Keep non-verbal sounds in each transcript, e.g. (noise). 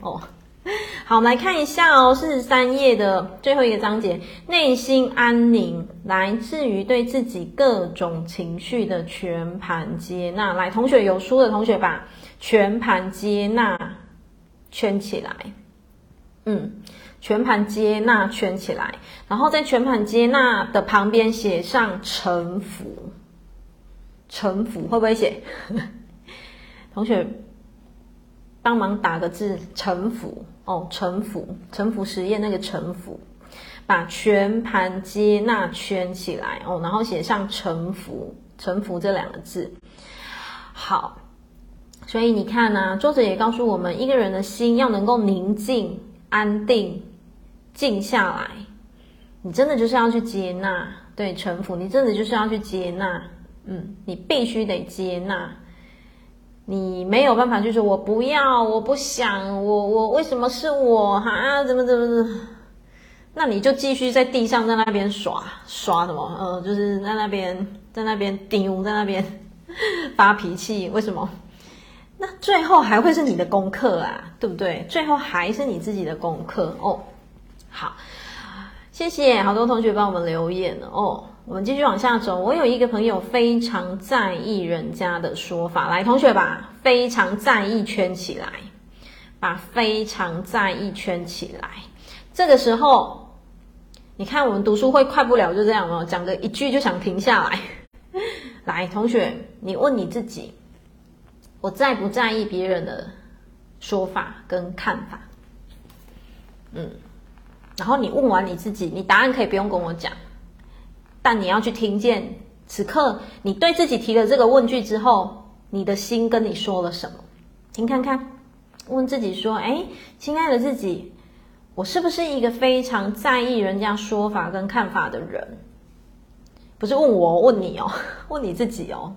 哦。(laughs) 好，我们来看一下哦，四十三页的最后一个章节，内心安宁来自于对自己各种情绪的全盘接纳。来，同学有书的同学把全盘接纳圈起来，嗯，全盘接纳圈起来，然后在全盘接纳的旁边写上臣服，臣服会不会写？(laughs) 同学帮忙打个字，臣服。哦，臣服，臣服实验那个臣服，把全盘接纳圈起来哦，然后写上臣服，臣服这两个字。好，所以你看呢、作者也告诉我们，一个人的心要能够宁静、安定、静下来，你真的就是要去接纳，对，臣服，你真的就是要去接纳，嗯，你必须得接纳。你没有办法，就是我不要，我不想，我我为什么是我哈？怎么怎么怎么？那你就继续在地上在那边耍耍什么？呃，就是在那边在那边丢，在那边 (laughs) 发脾气。为什么？那最后还会是你的功课啊，对不对？最后还是你自己的功课哦。好，谢谢好多同学帮我们留言哦。我们继续往下走。我有一个朋友非常在意人家的说法，来，同学把非常在意圈起来，把非常在意圈起来。这个时候，你看我们读书会快不了，就这样哦，讲个一句就想停下来。(laughs) 来，同学，你问你自己，我在不在意别人的说法跟看法？嗯，然后你问完你自己，你答案可以不用跟我讲。但你要去听见，此刻你对自己提了这个问句之后，你的心跟你说了什么？听看看，问自己说：“哎，亲爱的自己，我是不是一个非常在意人家说法跟看法的人？不是问我，问你哦，问你自己哦，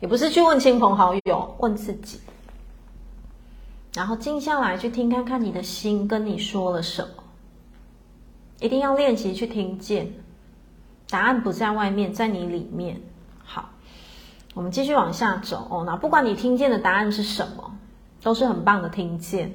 也不是去问亲朋好友，问自己。然后静下来去听看看，你的心跟你说了什么？一定要练习去听见。”答案不在外面，在你里面。好，我们继续往下走哦。那不管你听见的答案是什么，都是很棒的听见。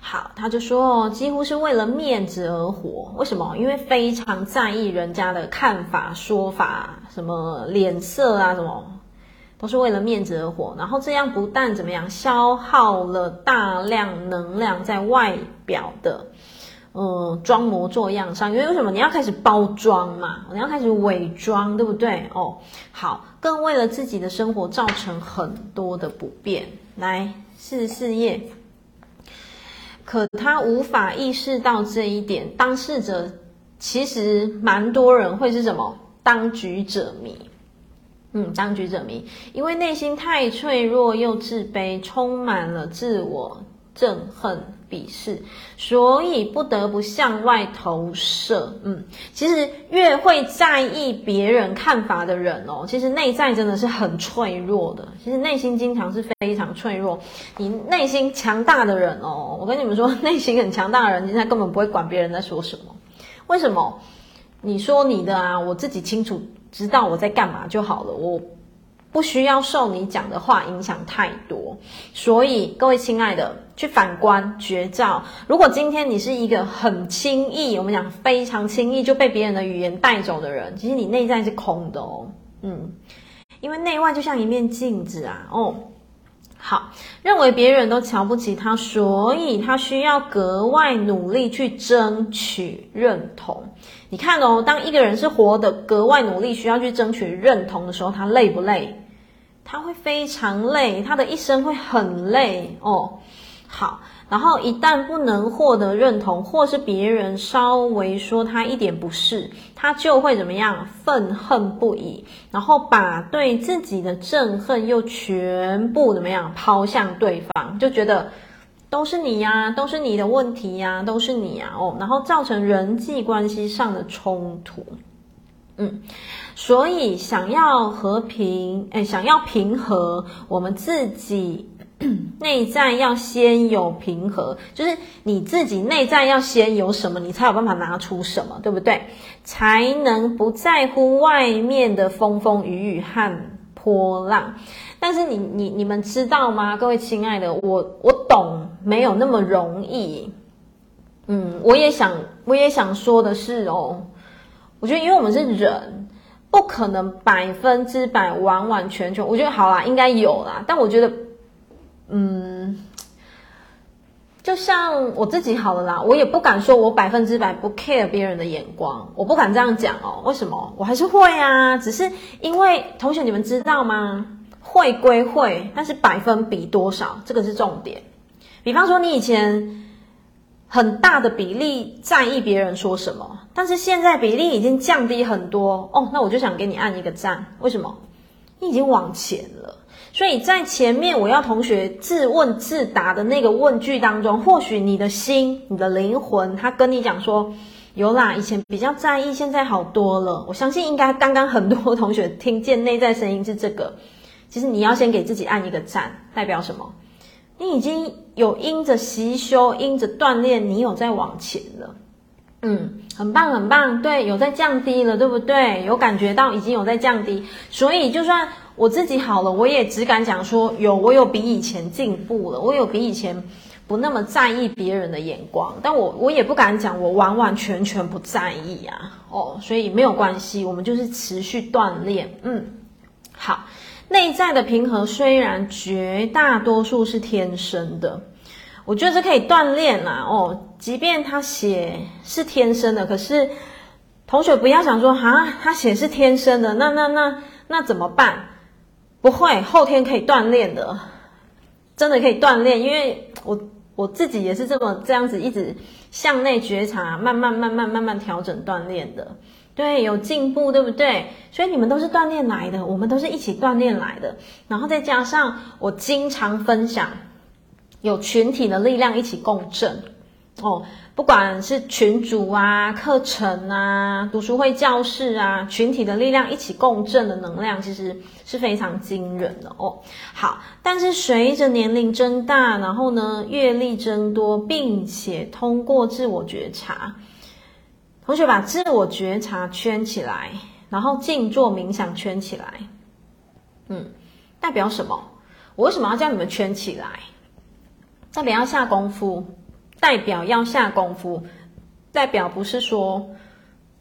好，他就说哦，几乎是为了面子而活。为什么？因为非常在意人家的看法、说法，什么脸色啊，什么，都是为了面子而活。然后这样不但怎么样，消耗了大量能量在外表的。呃，装模作样上，因为为什么你要开始包装嘛？你要开始伪装，对不对？哦，好，更为了自己的生活造成很多的不便。来，四十四页，可他无法意识到这一点。当事者其实蛮多人会是什么？当局者迷。嗯，当局者迷，因为内心太脆弱又自卑，充满了自我憎恨。鄙视，所以不得不向外投射。嗯，其实越会在意别人看法的人哦，其实内在真的是很脆弱的。其实内心经常是非常脆弱。你内心强大的人哦，我跟你们说，(laughs) 内心很强大的人，现在根本不会管别人在说什么。为什么？你说你的啊，我自己清楚知道我在干嘛就好了。我。不需要受你讲的话影响太多，所以各位亲爱的，去反观觉照。如果今天你是一个很轻易，我们讲非常轻易就被别人的语言带走的人，其实你内在是空的哦。嗯，因为内外就像一面镜子啊。哦，好，认为别人都瞧不起他，所以他需要格外努力去争取认同。你看哦，当一个人是活得格外努力，需要去争取认同的时候，他累不累？他会非常累，他的一生会很累哦。好，然后一旦不能获得认同，或是别人稍微说他一点不是，他就会怎么样？愤恨不已，然后把对自己的憎恨又全部怎么样抛向对方，就觉得都是你呀，都是你的问题呀，都是你呀哦，然后造成人际关系上的冲突。嗯。所以，想要和平，哎，想要平和，我们自己 (clears throat) 内在要先有平和，就是你自己内在要先有什么，你才有办法拿出什么，对不对？才能不在乎外面的风风雨雨和波浪。但是你你你们知道吗？各位亲爱的，我我懂，没有那么容易。嗯，我也想我也想说的是哦，我觉得因为我们是人，不可能百分之百完完全全。我觉得好啦，应该有啦，但我觉得，嗯。就像我自己好了啦，我也不敢说我百分之百不 care 别人的眼光，我不敢这样讲哦。为什么？我还是会啊，只是因为同学你们知道吗？会归会，但是百分比多少，这个是重点。比方说你以前很大的比例在意别人说什么，但是现在比例已经降低很多哦，那我就想给你按一个赞。为什么？你已经往前了。所以在前面我要同学自问自答的那个问句当中，或许你的心、你的灵魂，他跟你讲说：“有啦，以前比较在意，现在好多了。”我相信应该刚刚很多同学听见内在声音是这个。其实你要先给自己按一个赞，代表什么？你已经有因着习修、因着锻炼，你有在往前了。嗯，很棒，很棒。对，有在降低了，对不对？有感觉到已经有在降低，所以就算。我自己好了，我也只敢讲说有，我有比以前进步了，我有比以前不那么在意别人的眼光，但我我也不敢讲我完完全全不在意啊，哦，所以没有关系，我们就是持续锻炼，嗯，好，内在的平和虽然绝大多数是天生的，我觉得这可以锻炼啦，哦，即便他写是天生的，可是同学不要想说啊，他写是天生的，那那那那怎么办？不会，后天可以锻炼的，真的可以锻炼。因为我我自己也是这么这样子，一直向内觉察，慢慢慢慢慢慢调整锻炼的。对，有进步，对不对？所以你们都是锻炼来的，我们都是一起锻炼来的。然后再加上我经常分享，有群体的力量一起共振哦。不管是群组啊、课程啊、读书会教室啊，群体的力量一起共振的能量，其实是非常惊人的哦。好，但是随着年龄增大，然后呢，阅历增多，并且通过自我觉察，同学把自我觉察圈起来，然后静坐冥想圈起来，嗯，代表什么？我为什么要叫你们圈起来？代表要下功夫。代表要下功夫，代表不是说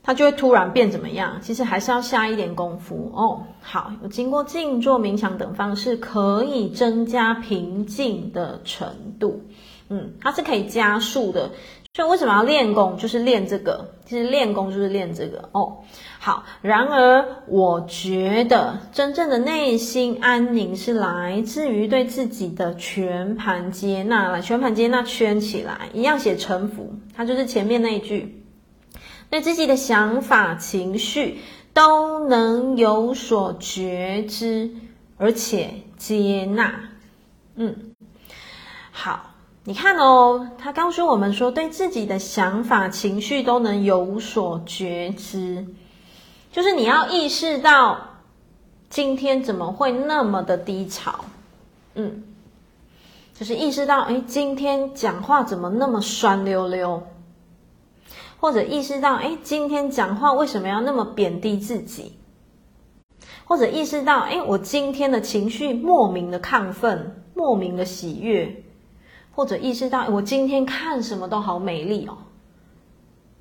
他就会突然变怎么样，其实还是要下一点功夫哦。好，有经过静坐、冥想等方式，可以增加平静的程度。嗯，它是可以加速的。所以为什么要练功？就是练这个。其实练功就是练这个哦。好，然而我觉得真正的内心安宁是来自于对自己的全盘接纳。了，全盘接纳圈起来，一样写臣服，它就是前面那一句，对自己的想法、情绪都能有所觉知，而且接纳。嗯，好，你看哦，他告诉我们说，对自己的想法、情绪都能有所觉知。就是你要意识到，今天怎么会那么的低潮？嗯，就是意识到，哎，今天讲话怎么那么酸溜溜？或者意识到，哎，今天讲话为什么要那么贬低自己？或者意识到，哎，我今天的情绪莫名的亢奋，莫名的喜悦？或者意识到，我今天看什么都好美丽哦。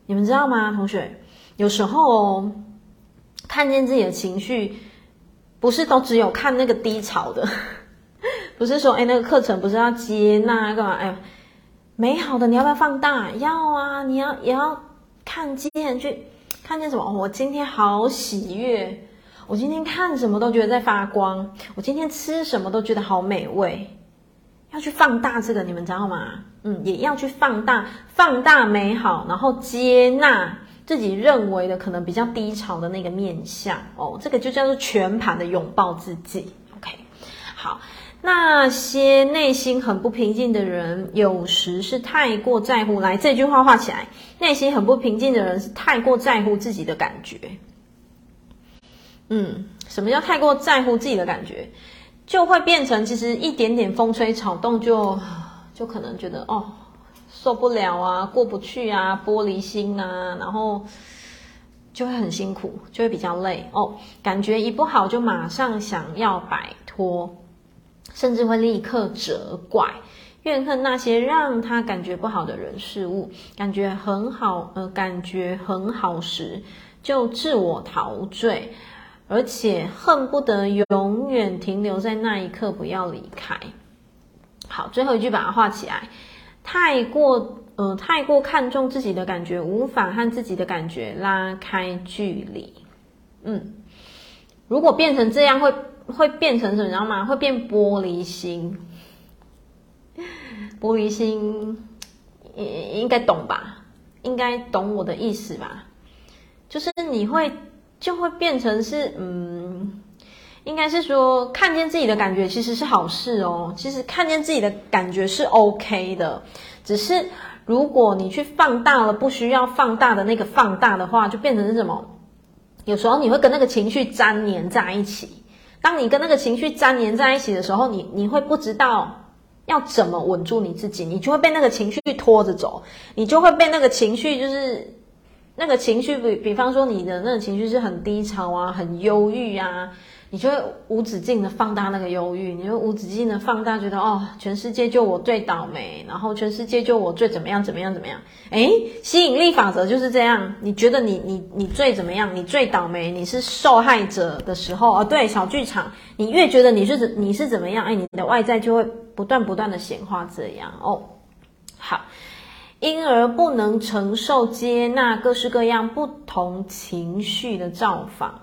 你们知道吗，同学？有时候哦。看见自己的情绪，不是都只有看那个低潮的，(laughs) 不是说哎，那个课程不是要接纳干嘛？哎，美好的你要不要放大？要啊，你要也要看见去看见什么？我今天好喜悦，我今天看什么都觉得在发光，我今天吃什么都觉得好美味，要去放大这个，你们知道吗？嗯，也要去放大，放大美好，然后接纳。自己认为的可能比较低潮的那个面向哦，这个就叫做全盘的拥抱自己。OK，好，那些内心很不平静的人，有时是太过在乎。来，这句话画起来：内心很不平静的人是太过在乎自己的感觉。嗯，什么叫太过在乎自己的感觉？就会变成其实一点点风吹草动就就可能觉得哦。受不了啊，过不去啊，玻璃心啊，然后就会很辛苦，就会比较累哦。感觉一不好就马上想要摆脱，甚至会立刻责怪、怨恨那些让他感觉不好的人事物，感觉很好，呃，感觉很好时就自我陶醉，而且恨不得永远停留在那一刻，不要离开。好，最后一句把它画起来。太过，呃，太过看重自己的感觉，无法和自己的感觉拉开距离。嗯，如果变成这样，会会变成什么？你知道吗？会变玻璃心。玻璃心，应应该懂吧？应该懂我的意思吧？就是你会就会变成是，嗯。应该是说，看见自己的感觉其实是好事哦。其实看见自己的感觉是 OK 的，只是如果你去放大了不需要放大的那个放大的话，就变成是什么？有时候你会跟那个情绪粘黏在一起。当你跟那个情绪粘黏在一起的时候，你你会不知道要怎么稳住你自己，你就会被那个情绪拖着走，你就会被那个情绪就是那个情绪，比比方说你的那个情绪是很低潮啊，很忧郁啊。你就会无止境的放大那个忧郁，你就无止境的放大，觉得哦，全世界就我最倒霉，然后全世界就我最怎么样怎么样怎么样。诶，吸引力法则就是这样。你觉得你你你最怎么样？你最倒霉，你是受害者的时候，哦，对，小剧场，你越觉得你是你是怎么样，哎，你的外在就会不断不断的显化这样哦。好，因而不能承受接纳各式各样不同情绪的造访。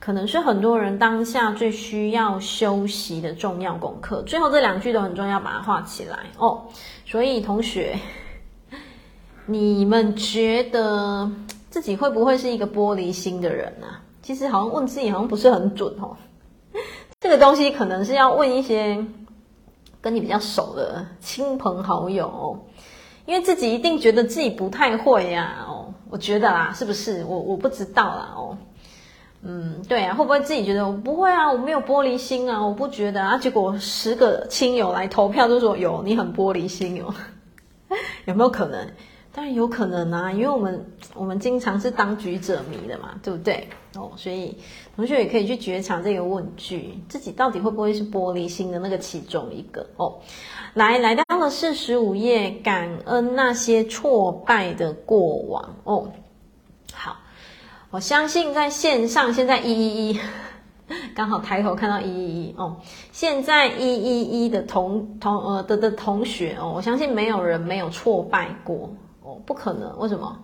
可能是很多人当下最需要修习的重要功课。最后这两句都很重要，把它画起来哦。所以同学，(laughs) 你们觉得自己会不会是一个玻璃心的人呢？啊？其实好像问自己好像不是很准哦。(laughs) 这个东西可能是要问一些跟你比较熟的亲朋好友，因为自己一定觉得自己不太会呀哦。我觉得啦，是不是？我我不知道啦哦。嗯，对啊，会不会自己觉得我不会啊？我没有玻璃心啊，我不觉得啊。结果十个亲友来投票都说有，你很玻璃心哦，(laughs) 有没有可能？当然有可能啊，因为我们我们经常是当局者迷的嘛，对不对？哦，所以同学也可以去觉察这个问句，自己到底会不会是玻璃心的那个其中一个哦？来，来到了四十五页，感恩那些挫败的过往哦。好我相信在线上现在一一一，(laughs) 刚好抬头看到一一一哦，现在一一一的同同呃的的同学哦，我相信没有人没有挫败过不可能，为什么？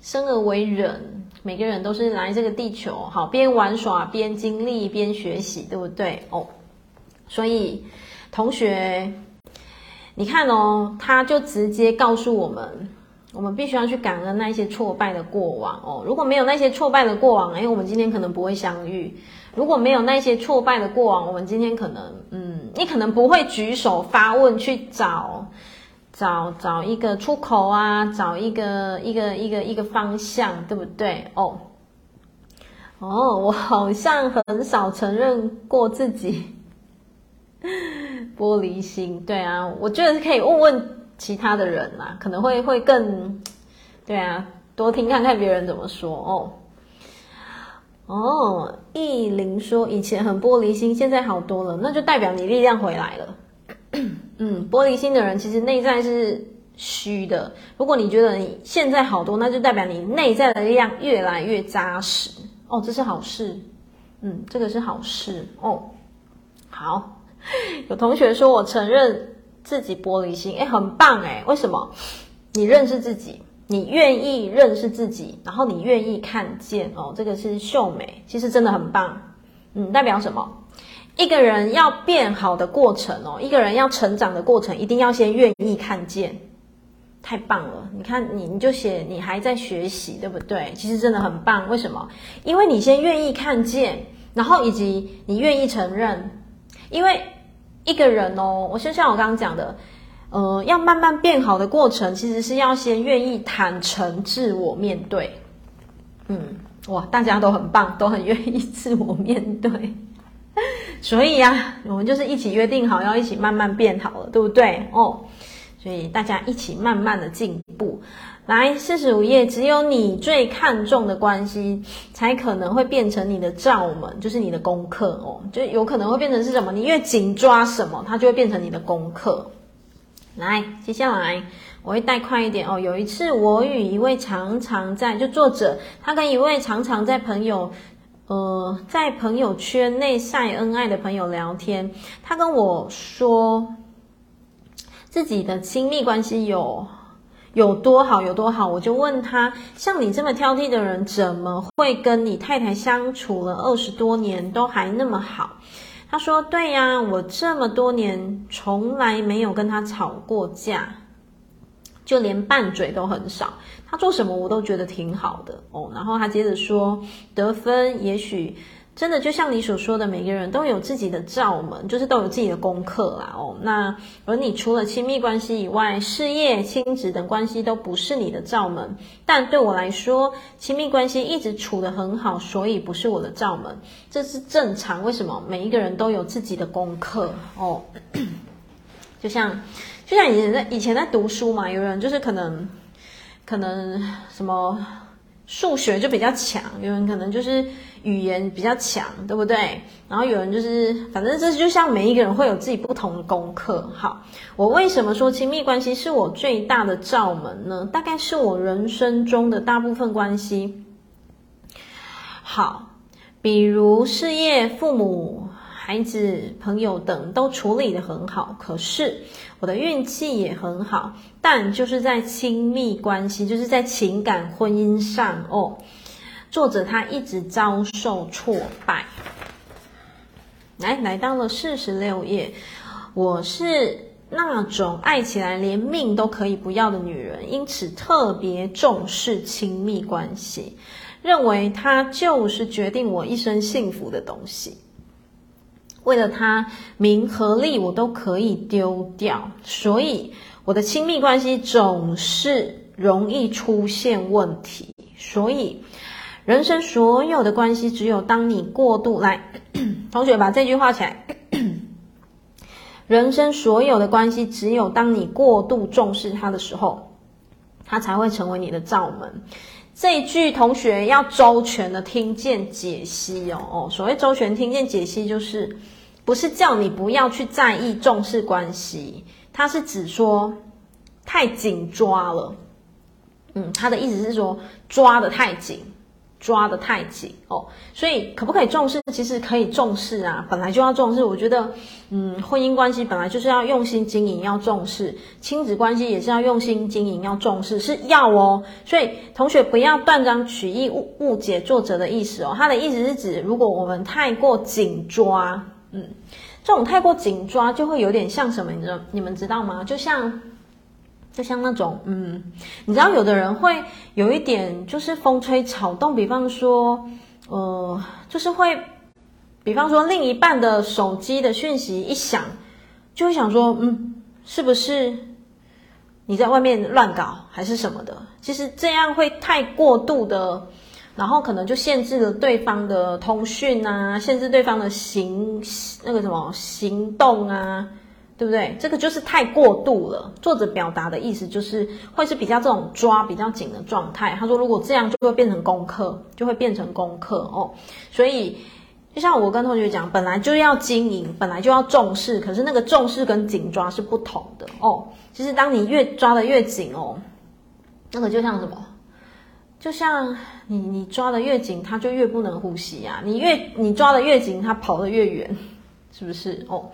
生而为人，每个人都是来这个地球，好，边玩耍边经历边学习，对不对？哦，所以同学，你看哦，他就直接告诉我们。我们必须要去感恩那些挫败的过往哦。如果没有那些挫败的过往，哎，我们今天可能不会相遇。如果没有那些挫败的过往，我们今天可能，嗯，你可能不会举手发问去找，找找一个出口啊，找一个一个一个一个方向，对不对？哦，哦，我好像很少承认过自己 (laughs) 玻璃心。对啊，我觉得是可以问问。其他的人啦、啊，可能会会更，对啊，多听看看别人怎么说哦。哦，意林说以前很玻璃心，现在好多了，那就代表你力量回来了。(clears throat) 嗯，玻璃心的人其实内在是虚的。如果你觉得你现在好多，那就代表你内在的力量越来越扎实。哦，这是好事。嗯，这个是好事哦。好，(laughs) 有同学说我承认。自己玻璃心，诶，很棒诶，为什么？你认识自己，你愿意认识自己，然后你愿意看见哦，这个是秀美，其实真的很棒。嗯，代表什么？一个人要变好的过程哦，一个人要成长的过程，一定要先愿意看见。太棒了！你看，你你就写你还在学习，对不对？其实真的很棒。为什么？因为你先愿意看见，然后以及你愿意承认，因为。一个人哦，我就像我刚刚讲的，呃，要慢慢变好的过程，其实是要先愿意坦诚自我面对。嗯，哇，大家都很棒，都很愿意自我面对。所以呀，我们就是一起约定好要一起慢慢变好了，对不对？哦，所以大家一起慢慢的进步。来，四十五页，只有你最看重的关系，才可能会变成你的罩门，就是你的功课哦，就有可能会变成是什么？你越紧抓什么，它就会变成你的功课。来，接下来我会带快一点哦。有一次，我与一位常常在，就作者，他跟一位常常在朋友，呃，在朋友圈内晒恩爱的朋友聊天，他跟我说。自己的亲密关系有有多好有多好，我就问他：像你这么挑剔的人，怎么会跟你太太相处了二十多年都还那么好？他说：对呀，我这么多年从来没有跟他吵过架，就连拌嘴都很少。他做什么我都觉得挺好的哦。然后他接着说：得分也许。真的就像你所说的，每个人都有自己的罩门，就是都有自己的功课啦。哦，那而你除了亲密关系以外，事业、亲子等关系都不是你的罩门。但对我来说，亲密关系一直处得很好，所以不是我的罩门，这是正常。为什么？每一个人都有自己的功课哦。(coughs) 就像就像以前在以前在读书嘛，有人就是可能可能什么数学就比较强，有人可能就是。语言比较强，对不对？然后有人就是，反正这就像每一个人会有自己不同的功课。好，我为什么说亲密关系是我最大的罩门呢？大概是我人生中的大部分关系。好，比如事业、父母、孩子、朋友等都处理得很好，可是我的运气也很好，但就是在亲密关系，就是在情感婚姻上哦。作者他一直遭受挫败，来来到了四十六页。我是那种爱起来连命都可以不要的女人，因此特别重视亲密关系，认为它就是决定我一生幸福的东西。为了他，名和利我都可以丢掉，所以我的亲密关系总是容易出现问题，所以。人生所有的关系，只有当你过度来，(clears throat) 同学把这句话起来。(clears throat) 人生所有的关系，只有当你过度重视它的时候，它才会成为你的罩门。这一句同学要周全的听见解析哦哦。所谓周全听见解析，就是不是叫你不要去在意重视关系，它是指说太紧抓了。嗯，他的意思是说抓的太紧。抓得太紧哦，所以可不可以重视？其实可以重视啊，本来就要重视。我觉得，嗯，婚姻关系本来就是要用心经营，要重视；亲子关系也是要用心经营，要重视，是要哦。所以同学不要断章取义，误误解作者的意思哦。他的意思是指，如果我们太过紧抓，嗯，这种太过紧抓就会有点像什么？你知道？你们知道吗？就像。就像那种，嗯，你知道，有的人会有一点，就是风吹草动。比方说，呃，就是会，比方说，另一半的手机的讯息一响，就会想说，嗯，是不是你在外面乱搞，还是什么的？其实这样会太过度的，然后可能就限制了对方的通讯啊，限制对方的行那个什么行动啊。对不对？这个就是太过度了。作者表达的意思就是会是比较这种抓比较紧的状态。他说，如果这样就会变成功课，就会变成功课哦。所以，就像我跟同学讲，本来就要经营，本来就要重视，可是那个重视跟紧抓是不同的哦。其实当你越抓得越紧哦，那个就像什么？就像你你抓得越紧，它就越不能呼吸啊。你越你抓得越紧，它跑得越远，是不是哦？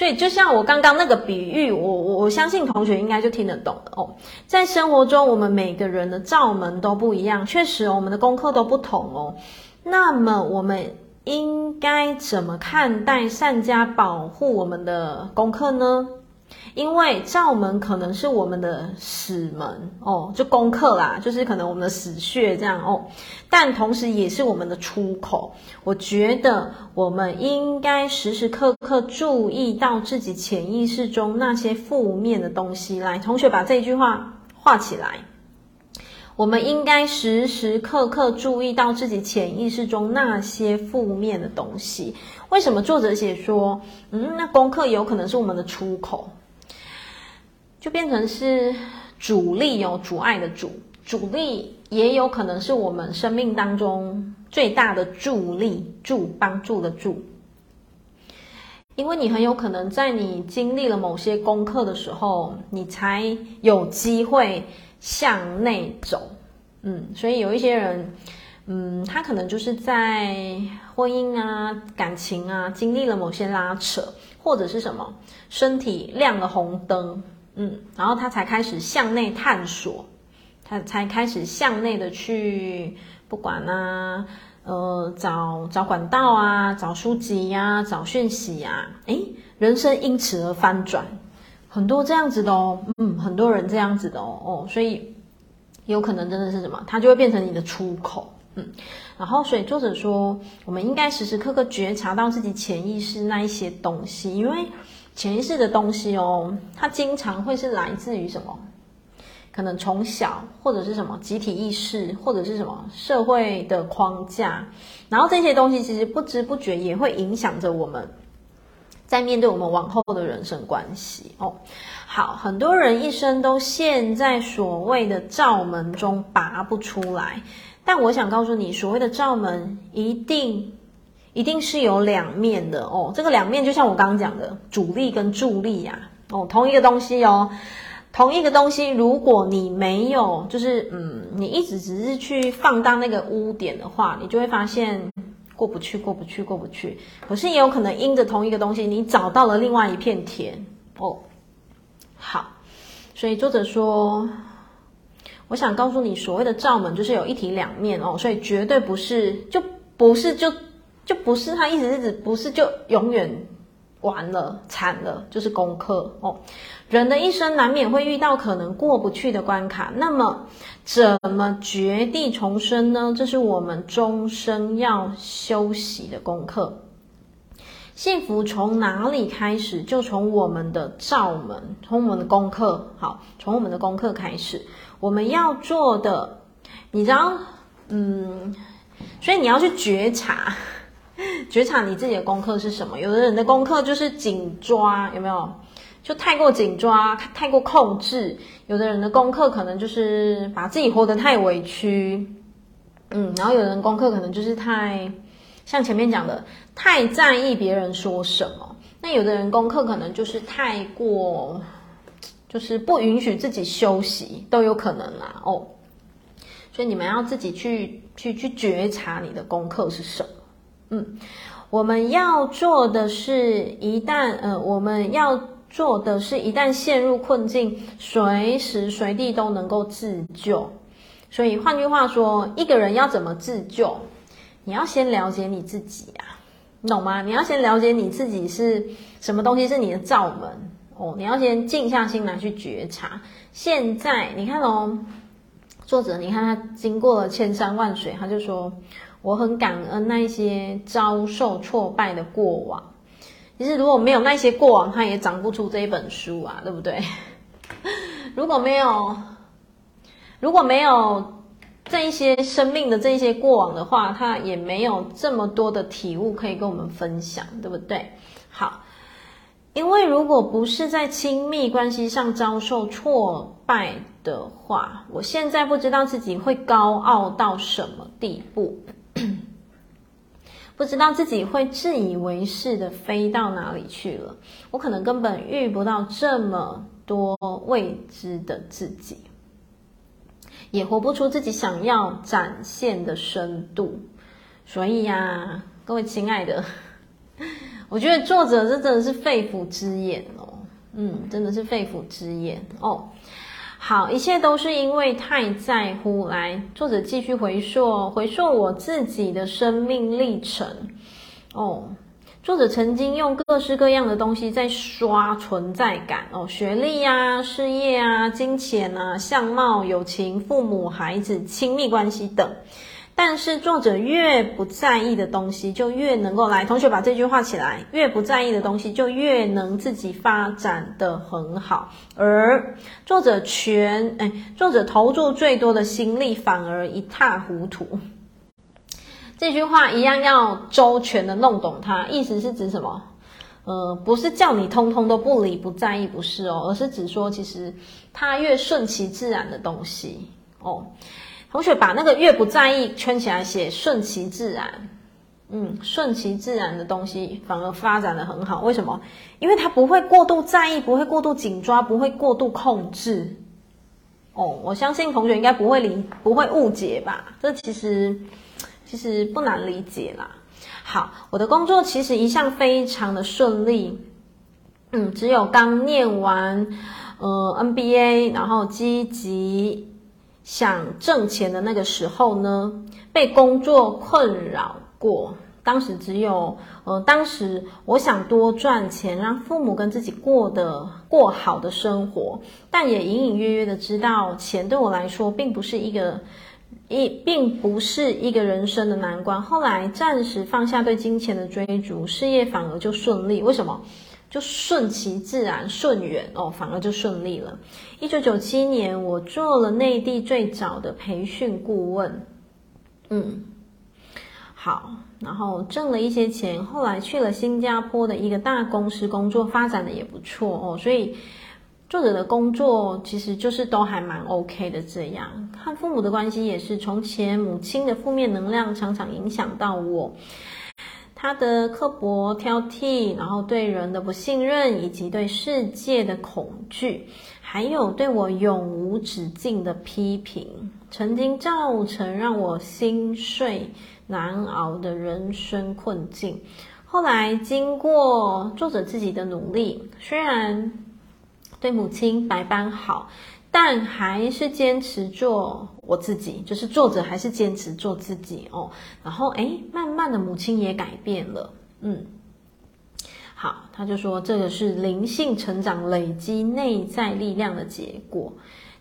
所以，就像我刚刚那个比喻，我我我相信同学应该就听得懂了哦。在生活中，我们每个人的罩门都不一样，确实，我们的功课都不同哦。那么，我们应该怎么看待善加保护我们的功课呢？因为罩门可能是我们的死门哦，就功课啦，就是可能我们的死穴这样哦。但同时也是我们的出口。我觉得我们应该时时刻刻注意到自己潜意识中那些负面的东西。来，同学把这句话画起来。我们应该时时刻刻注意到自己潜意识中那些负面的东西。为什么作者写说，嗯，那功课有可能是我们的出口？就变成是阻力哦，阻碍的阻，阻力也有可能是我们生命当中最大的助力，助帮助的助。因为你很有可能在你经历了某些功课的时候，你才有机会向内走。嗯，所以有一些人，嗯，他可能就是在婚姻啊、感情啊经历了某些拉扯，或者是什么身体亮了红灯，嗯，然后他才开始向内探索，他才开始向内的去不管啊。呃，找找管道啊，找书籍呀、啊，找讯息呀、啊，诶，人生因此而翻转，很多这样子的哦，嗯，很多人这样子的哦，哦，所以有可能真的是什么，它就会变成你的出口，嗯，然后所以作者说，我们应该时时刻刻觉察到自己潜意识那一些东西，因为潜意识的东西哦，它经常会是来自于什么？可能从小或者是什么集体意识，或者是什么社会的框架，然后这些东西其实不知不觉也会影响着我们，在面对我们往后的人生关系哦。好，很多人一生都陷在所谓的罩门中拔不出来，但我想告诉你，所谓的罩门一定一定是有两面的哦。这个两面就像我刚刚讲的主力跟助力呀，哦，同一个东西哦。同一个东西，如果你没有，就是嗯，你一直只是去放大那个污点的话，你就会发现过不去，过不去，过不去。可是也有可能因着同一个东西，你找到了另外一片田哦。好，所以作者说，我想告诉你，所谓的罩门就是有一体两面哦，所以绝对不是，就不是就就不是，他意思是指不是就永远。完了，惨了，就是功课哦。人的一生难免会遇到可能过不去的关卡，那么怎么绝地重生呢？这是我们终生要修习的功课。幸福从哪里开始？就从我们的罩门，从我们的功课。好，从我们的功课开始，我们要做的，你知道，嗯，所以你要去觉察。觉察你自己的功课是什么？有的人的功课就是紧抓，有没有？就太过紧抓，太过控制。有的人的功课可能就是把自己活得太委屈，嗯，然后有的人功课可能就是太，像前面讲的，太在意别人说什么。那有的人功课可能就是太过，就是不允许自己休息，都有可能啦。哦，所以你们要自己去去去觉察你的功课是什么。嗯，我们要做的是，一旦呃，我们要做的是，一旦陷入困境，随时随地都能够自救。所以换句话说，一个人要怎么自救？你要先了解你自己啊，你懂吗？你要先了解你自己是什么东西是你的罩门哦，你要先静下心来去觉察。现在你看哦，作者你看他经过了千山万水，他就说。我很感恩那些遭受挫败的过往，其实如果没有那些过往，他也长不出这一本书啊，对不对？(laughs) 如果没有，如果没有这一些生命的这一些过往的话，他也没有这么多的体悟可以跟我们分享，对不对？好，因为如果不是在亲密关系上遭受挫败的话，我现在不知道自己会高傲到什么地步。(clears throat) 不知道自己会自以为是的飞到哪里去了，我可能根本遇不到这么多未知的自己，也活不出自己想要展现的深度。所以呀、各位亲爱的，(laughs) 我觉得作者这真的是肺腑之言哦，嗯，真的是肺腑之言哦。好，一切都是因为太在乎。来，作者继续回溯，回溯我自己的生命历程。哦，作者曾经用各式各样的东西在刷存在感。哦，学历啊，事业啊，金钱啊，相貌、友情、父母、孩子、亲密关系等。但是作者越不在意的东西，就越能够来。同学把这句话起来，越不在意的东西，就越能自己发展的很好。而作者全哎，作者投注最多的心力，反而一塌糊涂。这句话一样要周全的弄懂它，意思是指什么？呃，不是叫你通通都不理不在意，不是哦，而是指说其实他越顺其自然的东西哦。同学把那个越不在意圈起来写顺其自然，嗯，顺其自然的东西反而发展得很好。为什么？因为他不会过度在意，不会过度紧抓，不会过度控制。哦，我相信同学应该不会理，不会误解吧？这其实其实不难理解啦。好，我的工作其实一向非常的顺利，嗯，只有刚念完呃 NBA，然后积极想挣钱的那个时候呢，被工作困扰过。当时只有呃，当时我想多赚钱，让父母跟自己过得过好的生活，但也隐隐约约的知道，钱对我来说并不是一个一，并不是一个人生的难关。后来暂时放下对金钱的追逐，事业反而就顺利。为什么？就顺其自然，顺缘哦，反而就顺利了。一九九七年，我做了内地最早的培训顾问，嗯，好，然后挣了一些钱，后来去了新加坡的一个大公司工作，发展的也不错哦。所以作者的工作其实就是都还蛮 OK 的。这样和父母的关系也是，从前母亲的负面能量常常影响到我。他的刻薄挑剔，然后对人的不信任，以及对世界的恐惧，还有对我永无止境的批评，曾经造成让我心碎难熬的人生困境。后来经过作者自己的努力，虽然对母亲百般好。但还是坚持做我自己，就是作者还是坚持做自己哦。然后诶，慢慢的母亲也改变了，嗯，好，他就说这个是灵性成长累积内在力量的结果。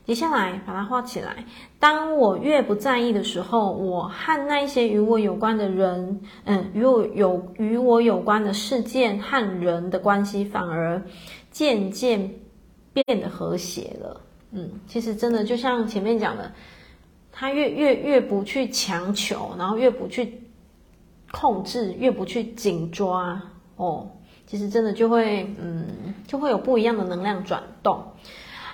接下来把它画起来。当我越不在意的时候，我和那一些与我有关的人，嗯，与我有与我有关的事件和人的关系，反而渐渐变得和谐了。嗯，其实真的就像前面讲的，他越越越不去强求，然后越不去控制，越不去紧抓哦，其实真的就会嗯，就会有不一样的能量转动。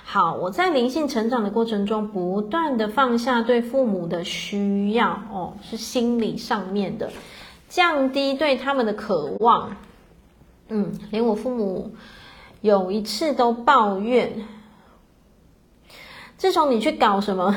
好，我在灵性成长的过程中，不断的放下对父母的需要哦，是心理上面的，降低对他们的渴望。嗯，连我父母有一次都抱怨。自从你去搞什么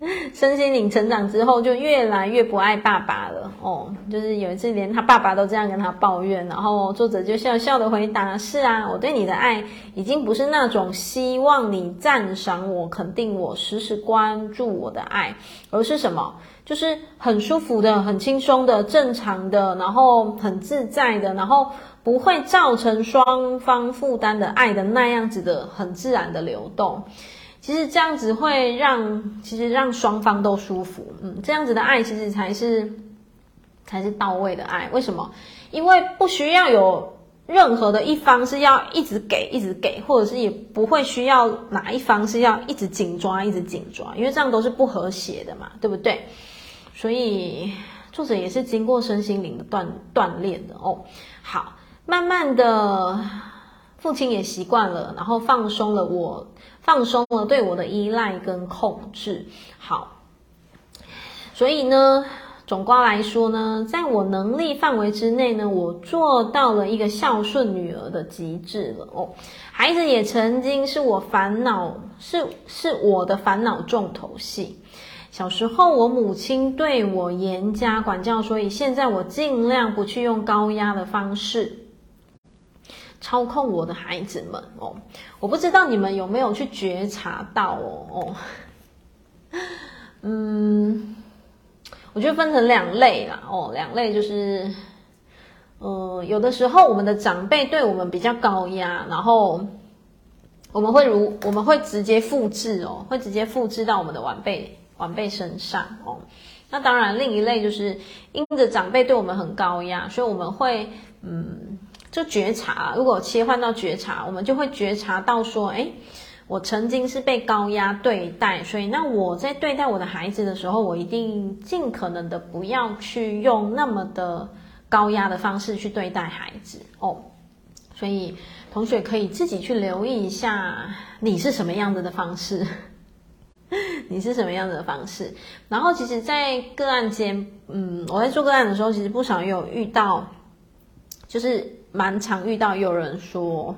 (laughs) 身心灵成长之后，就越来越不爱爸爸了哦。就是有一次，连他爸爸都这样跟他抱怨，然后作者就笑笑的回答：“是啊，我对你的爱已经不是那种希望你赞赏我、肯定我、时时关注我的爱，而是什么？就是很舒服的、很轻松的、正常的，然后很自在的，然后不会造成双方负担的爱的那样子的很自然的流动。”其实这样子会让，其实让双方都舒服，嗯，这样子的爱其实才是，才是到位的爱。为什么？因为不需要有任何的一方是要一直给，一直给，或者是也不会需要哪一方是要一直紧抓，一直紧抓，因为这样都是不和谐的嘛，对不对？所以作者也是经过身心灵的锻锻炼的哦。好，慢慢的，父亲也习惯了，然后放松了我。放松了对我的依赖跟控制，好，所以呢，总括来说呢，在我能力范围之内呢，我做到了一个孝顺女儿的极致了哦。孩子也曾经是我烦恼，是是我的烦恼重头戏。小时候我母亲对我严加管教，所以现在我尽量不去用高压的方式。操控我的孩子们哦，我不知道你们有没有去觉察到哦哦，(laughs) 嗯，我觉得分成两类啦哦，两类就是，嗯，有的时候我们的长辈对我们比较高压，然后我们会如我们会直接复制哦，会直接复制到我们的晚辈晚辈身上哦。那当然，另一类就是因着长辈对我们很高压，所以我们会嗯。就觉察，如果切换到觉察，我们就会觉察到说，诶，我曾经是被高压对待，所以那我在对待我的孩子的时候，我一定尽可能的不要去用那么的高压的方式去对待孩子哦。所以同学可以自己去留意一下，你是什么样子的方式，(laughs) 你是什么样子的方式。然后其实，在个案间，嗯，我在做个案的时候，其实不少也有遇到，就是蛮常遇到有人说，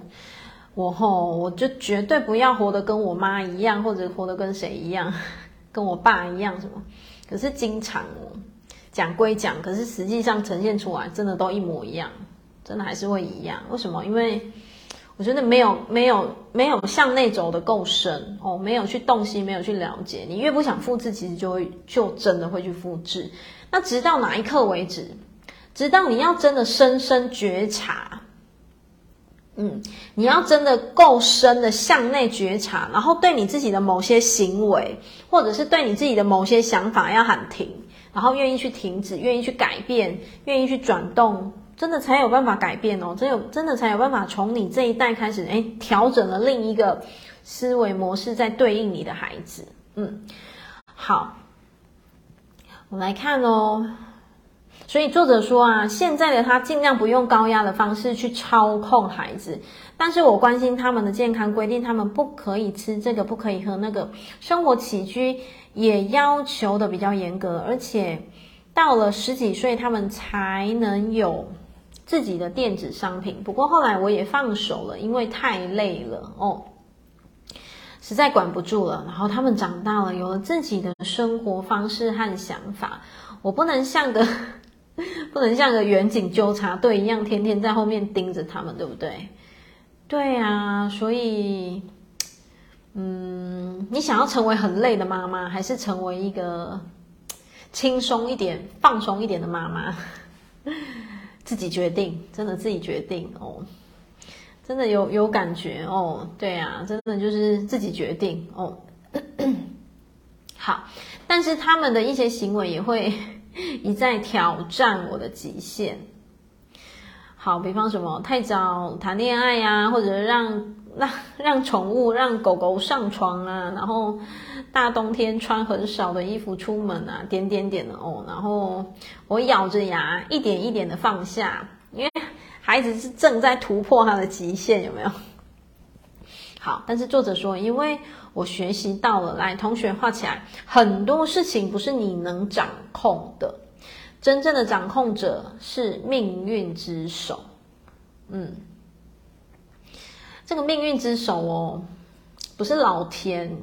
我吼，我就绝对不要活得跟我妈一样，或者活得跟谁一样，跟我爸一样什么。可是经常哦，讲归讲，可是实际上呈现出来，真的都一模一样。真的还是会一样，为什么？因为我觉得没有没有没有向内走的够深哦，没有去洞悉，没有去了解。你越不想复制，其实就会就真的会去复制。那直到哪一刻为止？直到你要真的深深觉察，嗯，你要真的够深的向内觉察，然后对你自己的某些行为，或者是对你自己的某些想法要喊停，然后愿意去停止，愿意去改变，愿意去转动。真的才有办法改变哦，真有真的才有办法从你这一代开始，哎，调整了另一个思维模式，在对应你的孩子。嗯，好，我们来看哦。所以作者说啊，现在的他尽量不用高压的方式去操控孩子，但是我关心他们的健康，规定他们不可以吃这个，不可以喝那个，生活起居也要求的比较严格，而且到了十几岁，他们才能有。自己的电子商品，不过后来我也放手了，因为太累了哦，实在管不住了。然后他们长大了，有了自己的生活方式和想法，我不能像个 (laughs) 不能像个远景纠察队一样，天天在后面盯着他们，对不对？对啊，所以，嗯，你想要成为很累的妈妈，还是成为一个轻松一点、放松一点的妈妈？(laughs) 自己决定，真的自己决定哦，真的有有感觉哦，对啊，真的就是自己决定哦。(coughs) 好，但是他们的一些行为也会 (laughs) 一再挑战我的极限。好，比方什么太早谈恋爱呀、或者让让 (laughs) 让宠物让狗狗上床啊，然后。大冬天穿很少的衣服出门啊，点点点的哦，然后我咬着牙一点一点的放下，因为孩子是正在突破他的极限，有没有？好，但是作者说，因为我学习到了，来，同学画起来，很多事情不是你能掌控的，真正的掌控者是命运之手。嗯，这个命运之手哦，不是老天。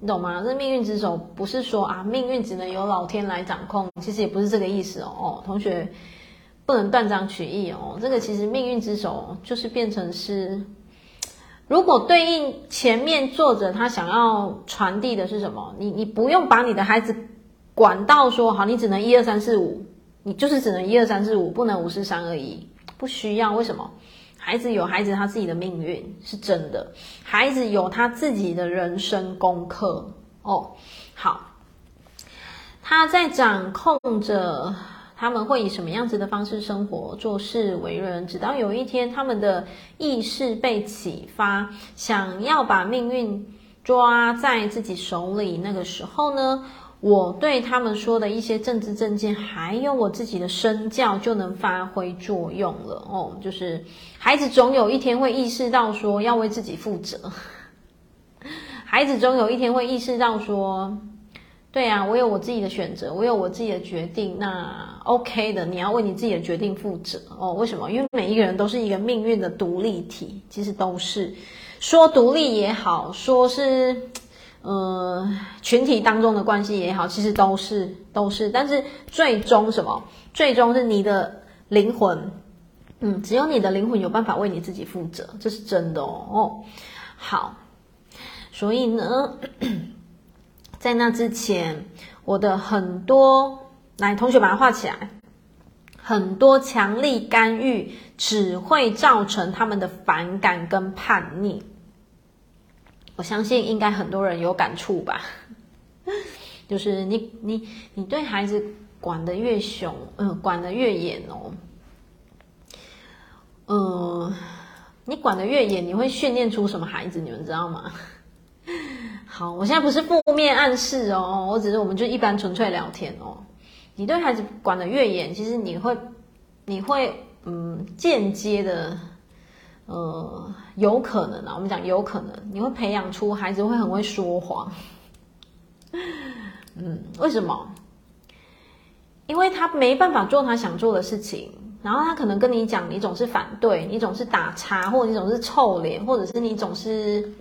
你懂吗？这命运之手不是说啊，命运只能由老天来掌控，其实也不是这个意思哦。哦，同学不能断章取义哦。这个其实命运之手就是变成是，如果对应前面作者他想要传递的是什么？你你不用把你的孩子管到说好，你只能一二三四五，你就是只能一二三四五，不能五四三二一，不需要。为什么？孩子有孩子他自己的命运是真的，孩子有他自己的人生功课哦。好，他在掌控着他们会以什么样子的方式生活、做事、为人，直到有一天他们的意识被启发，想要把命运抓在自己手里，那个时候呢，我对他们说的一些政治政见，还有我自己的身教，就能发挥作用了哦。就是孩子总有一天会意识到说要为自己负责，(laughs) 孩子总有一天会意识到说，对啊，我有我自己的选择，我有我自己的决定，那 OK 的，你要为你自己的决定负责哦。为什么？因为每一个人都是一个命运的独立体，其实都是说独立也好，说是。呃，群体当中的关系也好，其实都是都是，但是最终什么？最终是你的灵魂，嗯，只有你的灵魂有办法为你自己负责，这是真的哦。哦，好，所以呢，在那之前，我的很多，来，同学把它画起来，很多强力干预只会造成他们的反感跟叛逆。我相信应该很多人有感触吧，(laughs) 就是你你你对孩子管得越凶，嗯、管得越严哦，嗯、你管得越严，你会训练出什么孩子？你们知道吗？(laughs) 好，我现在不是负面暗示哦，我只是我们就一般纯粹聊天哦。你对孩子管的越严，其实你会你会嗯间接的呃，有可能啊，我们讲有可能，你会培养出孩子会很会说谎。(laughs) 嗯，为什么？因为他没办法做他想做的事情，然后他可能跟你讲，你总是反对，你总是打岔，或者你总是臭脸，或者是你总是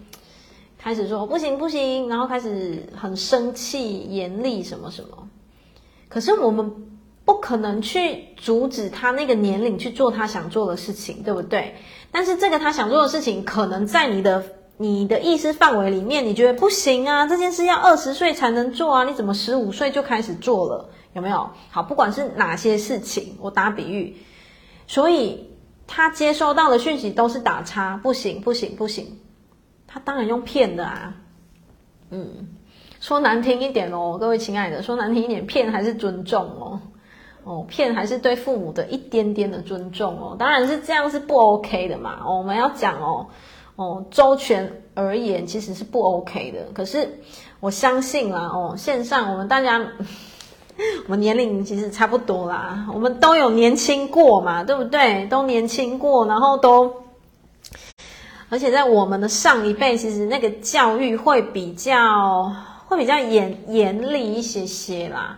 开始说不行不行，然后开始很生气、严厉什么什么。可是我们不可能去阻止他那个年龄去做他想做的事情，对不对？但是这个他想做的事情，可能在你的你的意识范围里面，你觉得不行啊，这件事要二十岁才能做啊，你怎么十五岁就开始做了？有没有？好，不管是哪些事情，我打比喻，所以他接收到的讯息都是打叉，不行，不行，不行。他当然用骗的啊，嗯，说难听一点哦，各位亲爱的，说难听一点，骗还是尊重哦，哦，骗还是对父母的一点点的尊重哦，当然是这样是不 OK 的嘛，我们要讲哦，哦，周全而言其实是不 OK 的，可是我相信啦，哦，线上我们大家。(laughs) 我们年龄其实差不多啦，我们都有年轻过嘛，对不对？都年轻过，然后都，而且在我们的上一辈，其实那个教育会比较会比较严严厉一些些啦。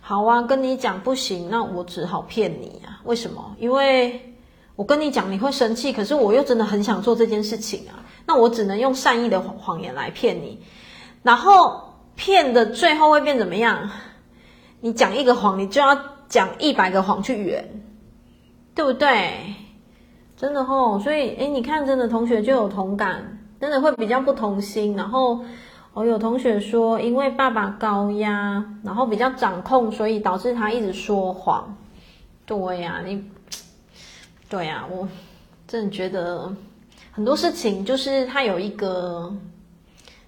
好啊，跟你讲不行，那我只好骗你啊。为什么？因为我跟你讲你会生气，可是我又真的很想做这件事情啊。那我只能用善意的谎言来骗你，然后骗的最后会变怎么样？你讲一个谎，你就要讲一百个谎去圆，对不对？真的吼，所以诶，你看，真的同学就有同感，真的会比较不同心。然后，哦，有同学说，因为爸爸高压，然后比较掌控，所以导致他一直说谎。对呀，你，对呀，我真的觉得很多事情就是他有一个。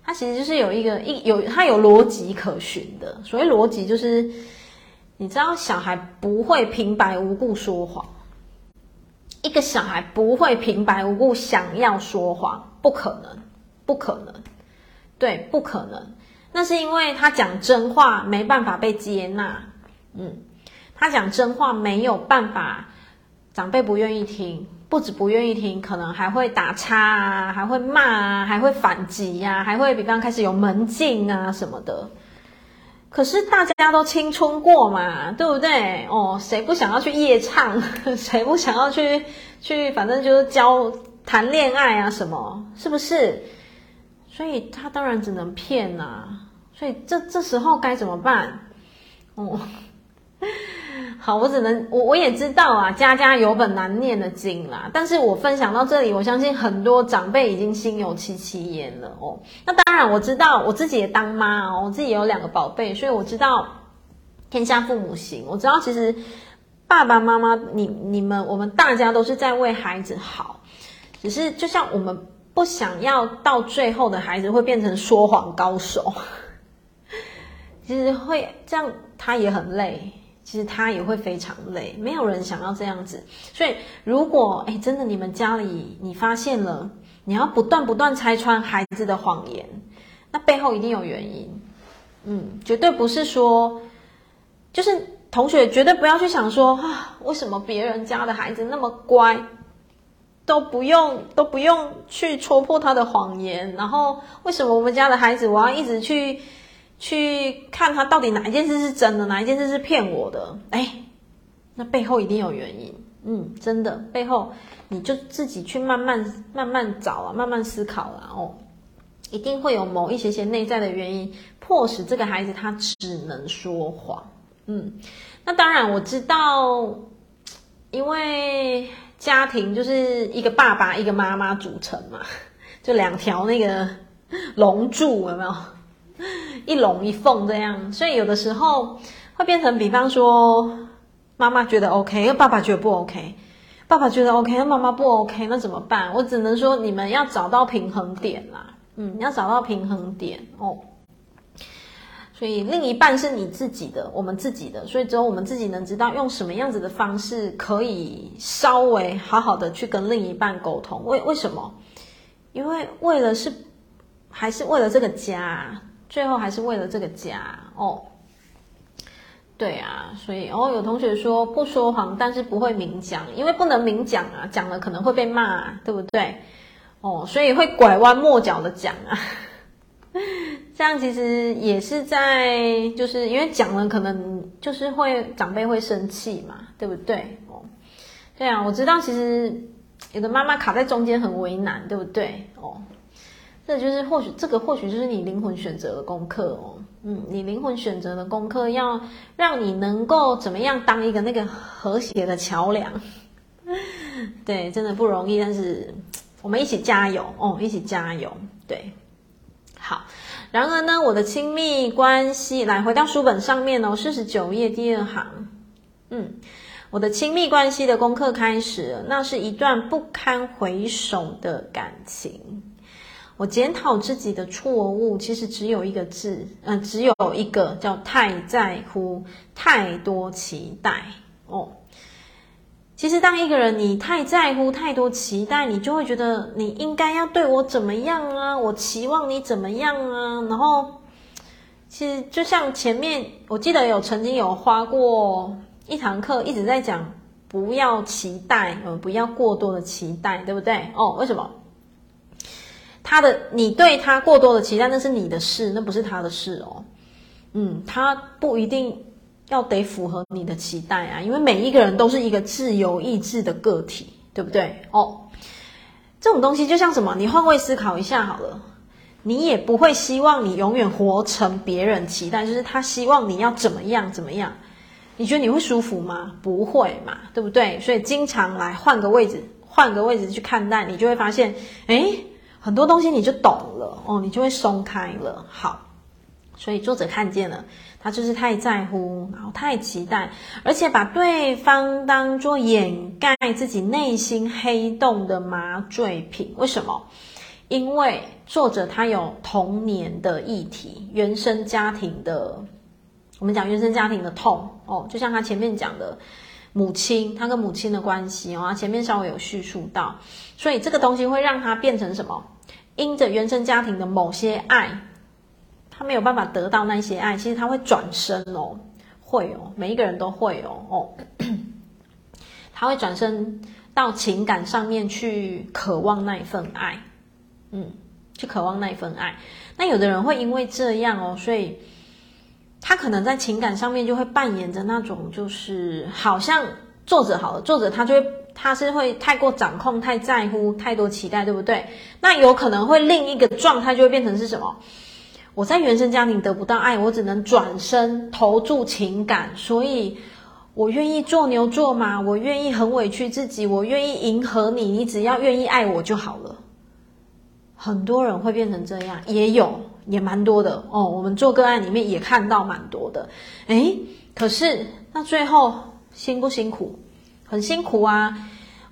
他其实就是有一个一有他有逻辑可循的，所谓逻辑就是，你知道小孩不会平白无故说谎，一个小孩不会平白无故想要说谎，不可能，不可能，对，不可能，那是因为他讲真话没办法被接纳，嗯，他讲真话没有办法，长辈不愿意听。不止不愿意听，可能还会打岔啊，还会骂啊，还会反击呀，还会比方开始有门禁啊什么的。可是大家都青春过嘛，对不对？哦，谁不想要去夜唱？(laughs) 谁不想要去去？反正就是交谈恋爱啊什么，是不是？所以他当然只能骗啊。所以这这时候该怎么办？哦。(laughs) 好，我只能我我也知道啊，家家有本难念的经啦。但是我分享到这里，我相信很多长辈已经心有戚戚焉了哦。那当然，我知道我自己也当妈哦，我自己也有两个宝贝，所以我知道天下父母心。我知道其实爸爸妈妈，你你们我们大家都是在为孩子好，只是就像我们不想要到最后的孩子会变成说谎高手，(laughs) 其实会这样，他也很累。其实他也会非常累，没有人想要这样子。所以，如果哎，真的你们家里你发现了，你要不断不断拆穿孩子的谎言，那背后一定有原因。嗯，绝对不是说，就是同学绝对不要去想说啊，为什么别人家的孩子那么乖，都不用都不用去戳破他的谎言，然后为什么我们家的孩子我要一直去。去看他到底哪一件事是真的，哪一件事是骗我的？哎，那背后一定有原因。嗯，真的，背后你就自己去慢慢慢慢找啊，慢慢思考了哦，一定会有某一些些内在的原因，迫使这个孩子他只能说谎。嗯，那当然我知道，因为家庭就是一个爸爸一个妈妈组成嘛，(laughs) 就两条那个 (laughs) 龙柱，有没有？(laughs) 一龙一凤这样，所以有的时候会变成，比方说妈妈觉得 OK，爸爸觉得不 OK，爸爸觉得 OK，妈妈不 OK，那怎么办？我只能说你们要找到平衡点啦，嗯，要找到平衡点哦。所以另一半是你自己的，我们自己的，所以只有我们自己能知道用什么样子的方式可以稍微好好的去跟另一半沟通。为为什么？因为为了是还是为了这个家。最后还是为了这个家哦，对啊，所以哦，有同学说不说谎，但是不会明讲，因为不能明讲啊，讲了可能会被骂，对不对？哦，所以会拐弯抹角的讲啊，这样其实也是在，就是因为讲了可能就是会长辈会生气嘛，对不对？哦，对啊，我知道其实有的妈妈卡在中间很为难，对不对？哦。这就是或许这个或许就是你灵魂选择的功课哦，嗯，你灵魂选择的功课要让你能够怎么样当一个那个和谐的桥梁，(laughs) 对，真的不容易，但是我们一起加油哦，一起加油，对，好。然而呢，我的亲密关系，来回到书本上面哦，四十九页第二行，嗯，我的亲密关系的功课开始了，那是一段不堪回首的感情。我检讨自己的错误，其实只有一个字，嗯、只有一个叫太在乎，太多期待哦。其实当一个人你太在乎，太多期待，你就会觉得你应该要对我怎么样啊？我期望你怎么样啊？然后，其实就像前面我记得有曾经有花过一堂课一直在讲，不要期待，嗯，不要过多的期待，对不对？哦，为什么？他的，你对他过多的期待，那是你的事，那不是他的事哦。嗯，他不一定要得符合你的期待啊，因为每一个人都是一个自由意志的个体，对不对？哦，这种东西就像什么？你换位思考一下好了，你也不会希望你永远活成别人期待，就是他希望你要怎么样怎么样，你觉得你会舒服吗？不会嘛，对不对？所以经常来换个位置，换个位置去看待，你就会发现，诶很多东西你就懂了哦，你就会松开了。好，所以作者看见了，他就是太在乎，然后太期待，而且把对方当作掩盖自己内心黑洞的麻醉品。为什么？因为作者他有童年的议题，原生家庭的，我们讲原生家庭的痛哦，就像他前面讲的。母亲，他跟母亲的关系哦，他前面稍微有叙述到，所以这个东西会让他变成什么？因着原生家庭的某些爱，他没有办法得到那些爱，其实他会转身哦，会哦，每一个人都会哦哦，(clears throat) 他会转身到情感上面去渴望那一份爱，嗯，去渴望那一份爱。那有的人会因为这样哦，所以。他可能在情感上面就会扮演着那种，就是好像作者好了，作者他就会他是会太过掌控、太在乎、太多期待，对不对？那有可能会另一个状态就会变成是什么？我在原生家庭得不到爱，我只能转身投注情感，所以我愿意做牛做马，我愿意很委屈自己，我愿意迎合你，你只要愿意爱我就好了。很多人会变成这样，也有。也蛮多的哦，我们做个案里面也看到蛮多的，诶，可是那最后辛不辛苦？很辛苦啊！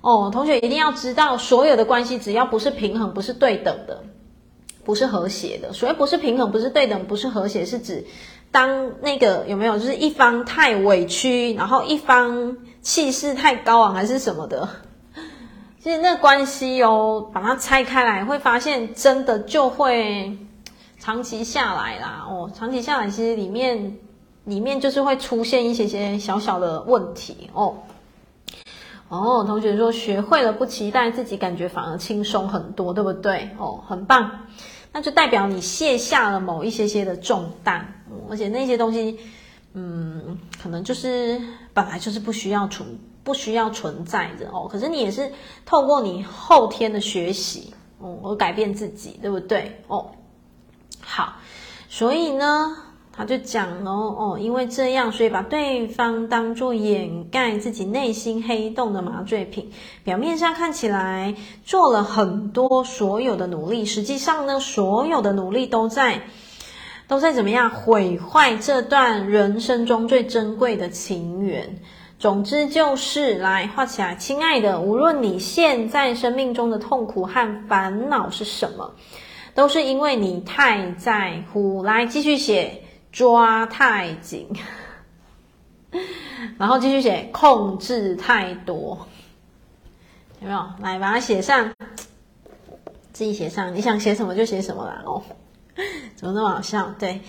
哦，同学一定要知道，所有的关系只要不是平衡、不是对等的、不是和谐的，所谓不是平衡、不是对等、不是和谐，是指当那个有没有，就是一方太委屈，然后一方气势太高昂，还是什么的？其实那关系哦，把它拆开来，会发现真的就会。长期下来啦，哦，长期下来，其实里面里面就是会出现一些些小小的问题哦。哦，同学说学会了不期待自己，感觉反而轻松很多，对不对？哦，很棒，那就代表你卸下了某一些些的重担，而且那些东西，嗯，可能就是本来就是不需要存不需要存在的哦。可是你也是透过你后天的学习，哦，而改变自己，对不对？哦。好，所以呢，他就讲哦哦，因为这样，所以把对方当作掩盖自己内心黑洞的麻醉品。表面上看起来做了很多所有的努力，实际上呢，所有的努力都在都在怎么样毁坏这段人生中最珍贵的情缘。总之就是来画起来，亲爱的，无论你现在生命中的痛苦和烦恼是什么。都是因为你太在乎，来继续写抓太紧，(laughs) 然后继续写控制太多，有没有？来把它写上，自己写上，你想写什么就写什么啦哦。怎么那么好笑？对，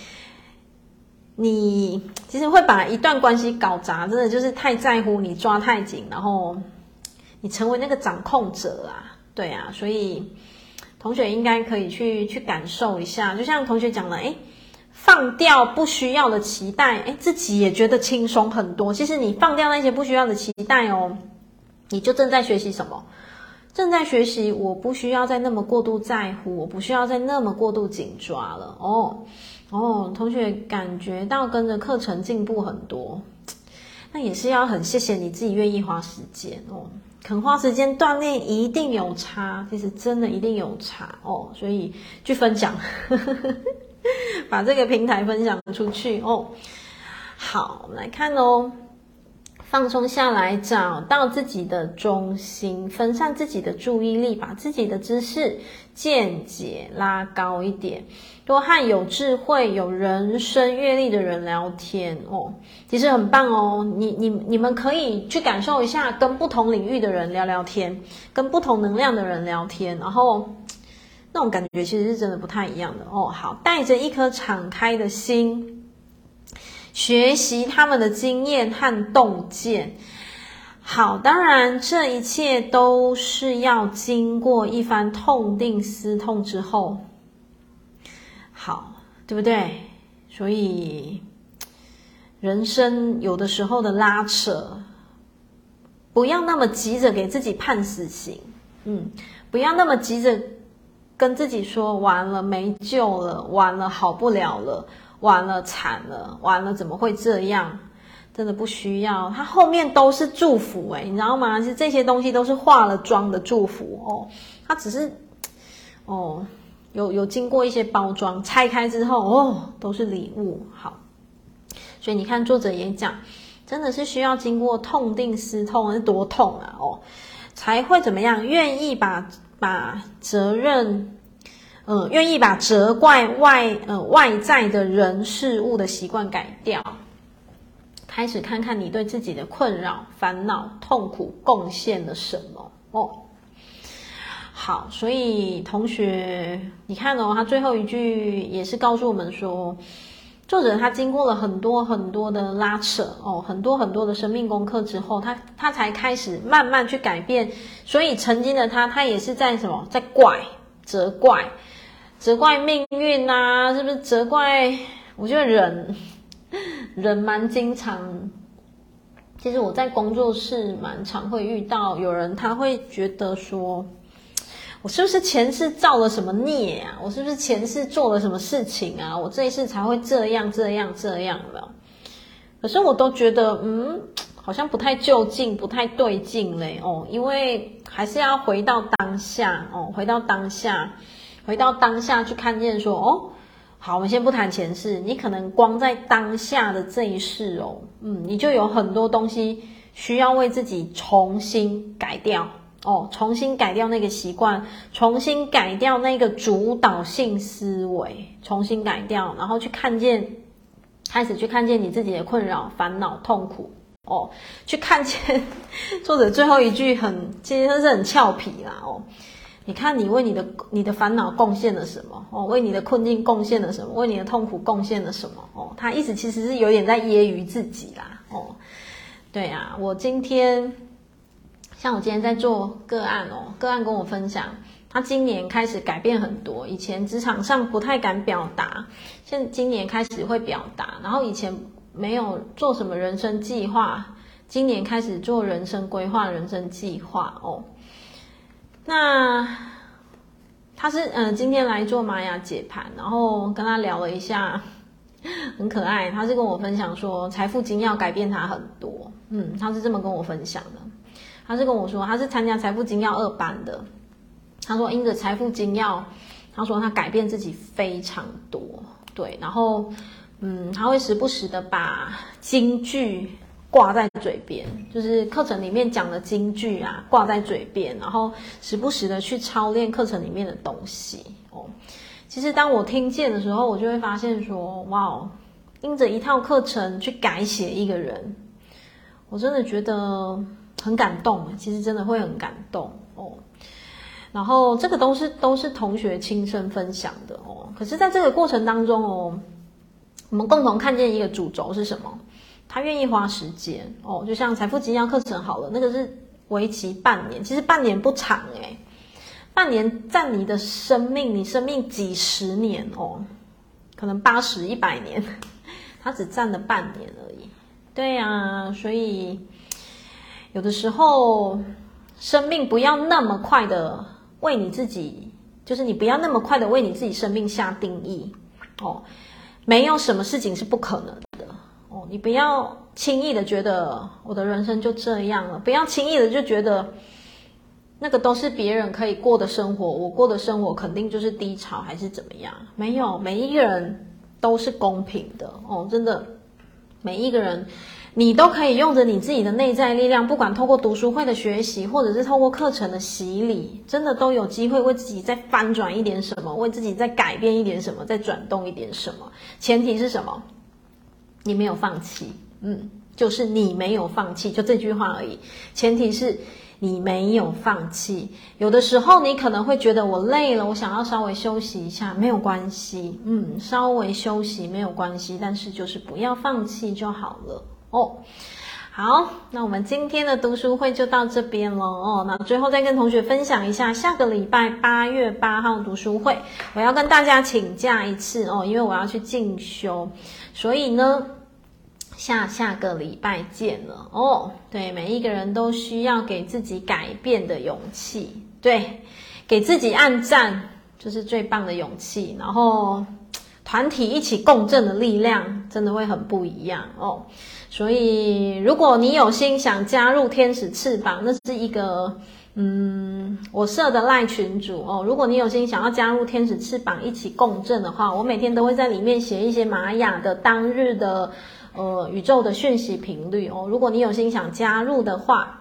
你其实会把一段关系搞砸，真的就是太在乎你抓太紧，然后你成为那个掌控者啊，对啊，所以同学应该可以去去感受一下，就像同学讲的，诶，放掉不需要的期待，诶，自己也觉得轻松很多。其实你放掉那些不需要的期待哦，你就正在学习什么？正在学习，我不需要再那么过度在乎，我不需要再那么过度紧抓了哦。哦，同学感觉到跟着课程进步很多，那也是要很谢谢你自己愿意花时间哦，肯花时间锻炼一定有差，其实真的一定有差哦，所以去分享，(laughs) 把这个平台分享出去哦。好，我们来看哦。放松下来，找到自己的中心，分散自己的注意力，把自己的知识见解拉高一点，多和有智慧、有人生阅历的人聊天哦，其实很棒哦。你、你、你们可以去感受一下，跟不同领域的人聊聊天，跟不同能量的人聊天，然后那种感觉其实是真的不太一样的哦。好，带着一颗敞开的心。学习他们的经验和洞见，好，当然这一切都是要经过一番痛定思痛之后，好，对不对？所以人生有的时候的拉扯，不要那么急着给自己判死刑，嗯，不要那么急着跟自己说完了没救了，完了好不了了。完了，惨了，完了，怎么会这样？真的不需要，它后面都是祝福诶，你知道吗？其实这些东西都是化了妆的祝福哦，它只是哦，有有经过一些包装，拆开之后哦，都是礼物。好，所以你看，作者也讲，真的是需要经过痛定思痛，是多痛啊哦，才会怎么样？愿意把把责任。嗯，愿意把责怪外呃外在的人事物的习惯改掉，开始看看你对自己的困扰、烦恼、痛苦贡献了什么哦。好，所以同学，你看哦，他最后一句也是告诉我们说，作者他经过了很多很多的拉扯哦，很多很多的生命功课之后，他他才开始慢慢去改变。所以曾经的他，他也是在什么，在怪、责怪。责怪命运呐、啊，是不是责怪？我觉得人人蛮经常，其实我在工作室蛮常会遇到有人，他会觉得说，我是不是前世造了什么孽啊？我是不是前世做了什么事情啊？我这一世才会这样这样这样的。可是我都觉得，嗯，好像不太就近，不太对劲嘞哦，因为还是要回到当下哦，回到当下。回到当下去看见说哦，好，我们先不谈前世，你可能光在当下的这一世哦，嗯，你就有很多东西需要为自己重新改掉哦，重新改掉那个习惯，重新改掉那个主导性思维，重新改掉，然后去看见，开始去看见你自己的困扰、烦恼、痛苦哦，去看见 (laughs) 作者最后一句很，其实是很俏皮啦哦。你看，你为你的你的烦恼贡献了什么？哦，为你的困境贡献了什么？为你的痛苦贡献了什么？哦，他意思其实是有点在揶揄自己啦。哦，对啊，我今天像我今天在做个案哦，个案跟我分享，他今年开始改变很多，以前职场上不太敢表达，现今年开始会表达，然后以前没有做什么人生计划，今年开始做人生规划、人生计划哦。那他是嗯、呃，今天来做玛雅解盘，然后跟他聊了一下，很可爱。他是跟我分享说，财富经要改变他很多。嗯，他是这么跟我分享的。他是跟我说，他是参加财富精要二班的。他说，因着财富精要，他说他改变自己非常多。对，然后嗯，他会时不时的把金句。挂在嘴边，就是课程里面讲的金句啊，挂在嘴边，然后时不时的去操练课程里面的东西哦。其实当我听见的时候，我就会发现说，哇哦，因着一套课程去改写一个人，我真的觉得很感动。其实真的会很感动哦。然后这个都是都是同学亲身分享的哦。可是在这个过程当中哦，我们共同看见一个主轴是什么？他愿意花时间哦，就像财富精要课程好了，那个是为期半年，其实半年不长诶，半年占你的生命，你生命几十年哦，可能八十一百年，他只占了半年而已。对呀，所以有的时候生命不要那么快的为你自己，就是你不要那么快的为你自己生命下定义哦，没有什么事情是不可能的哦。你不要轻易的觉得我的人生就这样了，不要轻易的就觉得那个都是别人可以过的生活，我过的生活肯定就是低潮还是怎么样？没有，每一个人都是公平的哦，真的，每一个人你都可以用着你自己的内在力量，不管透过读书会的学习，或者是透过课程的洗礼，真的都有机会为自己再翻转一点什么，为自己再改变一点什么，再转动一点什么。前提是什么？你没有放弃，嗯，就是你没有放弃，就这句话而已。前提是你没有放弃。有的时候你可能会觉得我累了，我想要稍微休息一下，没有关系，嗯，稍微休息没有关系，但是就是不要放弃就好了哦。好，那我们今天的读书会就到这边了哦。那最后再跟同学分享一下，下个礼拜八月八号读书会，我要跟大家请假一次哦，因为我要去进修，所以呢。下下个礼拜见了哦。对，每一个人都需要给自己改变的勇气，对，给自己按赞就是最棒的勇气。然后团体一起共振的力量真的会很不一样哦。所以如果你有心想加入天使翅膀，那是一个嗯，我设的赖群主哦。如果你有心想要加入天使翅膀一起共振的话，我每天都会在里面写一些玛雅的当日的。呃，宇宙的讯息频率哦，如果你有心想加入的话，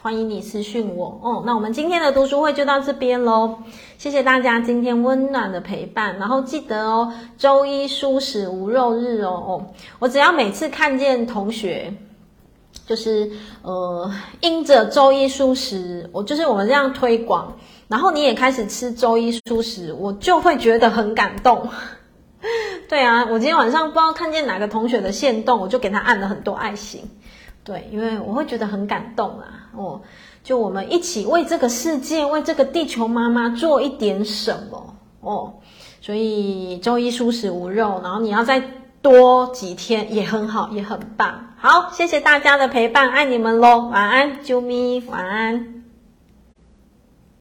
欢迎你私讯我哦。那我们今天的读书会就到这边喽，谢谢大家今天温暖的陪伴，然后记得哦，周一蔬食无肉日哦哦，我只要每次看见同学，就是呃，因着周一蔬食，我就是我们这样推广，然后你也开始吃周一蔬食，我就会觉得很感动。(laughs) 对啊，我今天晚上不知道看见哪个同学的线动，我就给他按了很多爱心。对，因为我会觉得很感动啊。哦，就我们一起为这个世界、为这个地球妈妈做一点什么哦。所以周一舒食无肉，然后你要再多几天也很好，也很棒。好，谢谢大家的陪伴，爱你们喽，晚安，啾咪，晚安。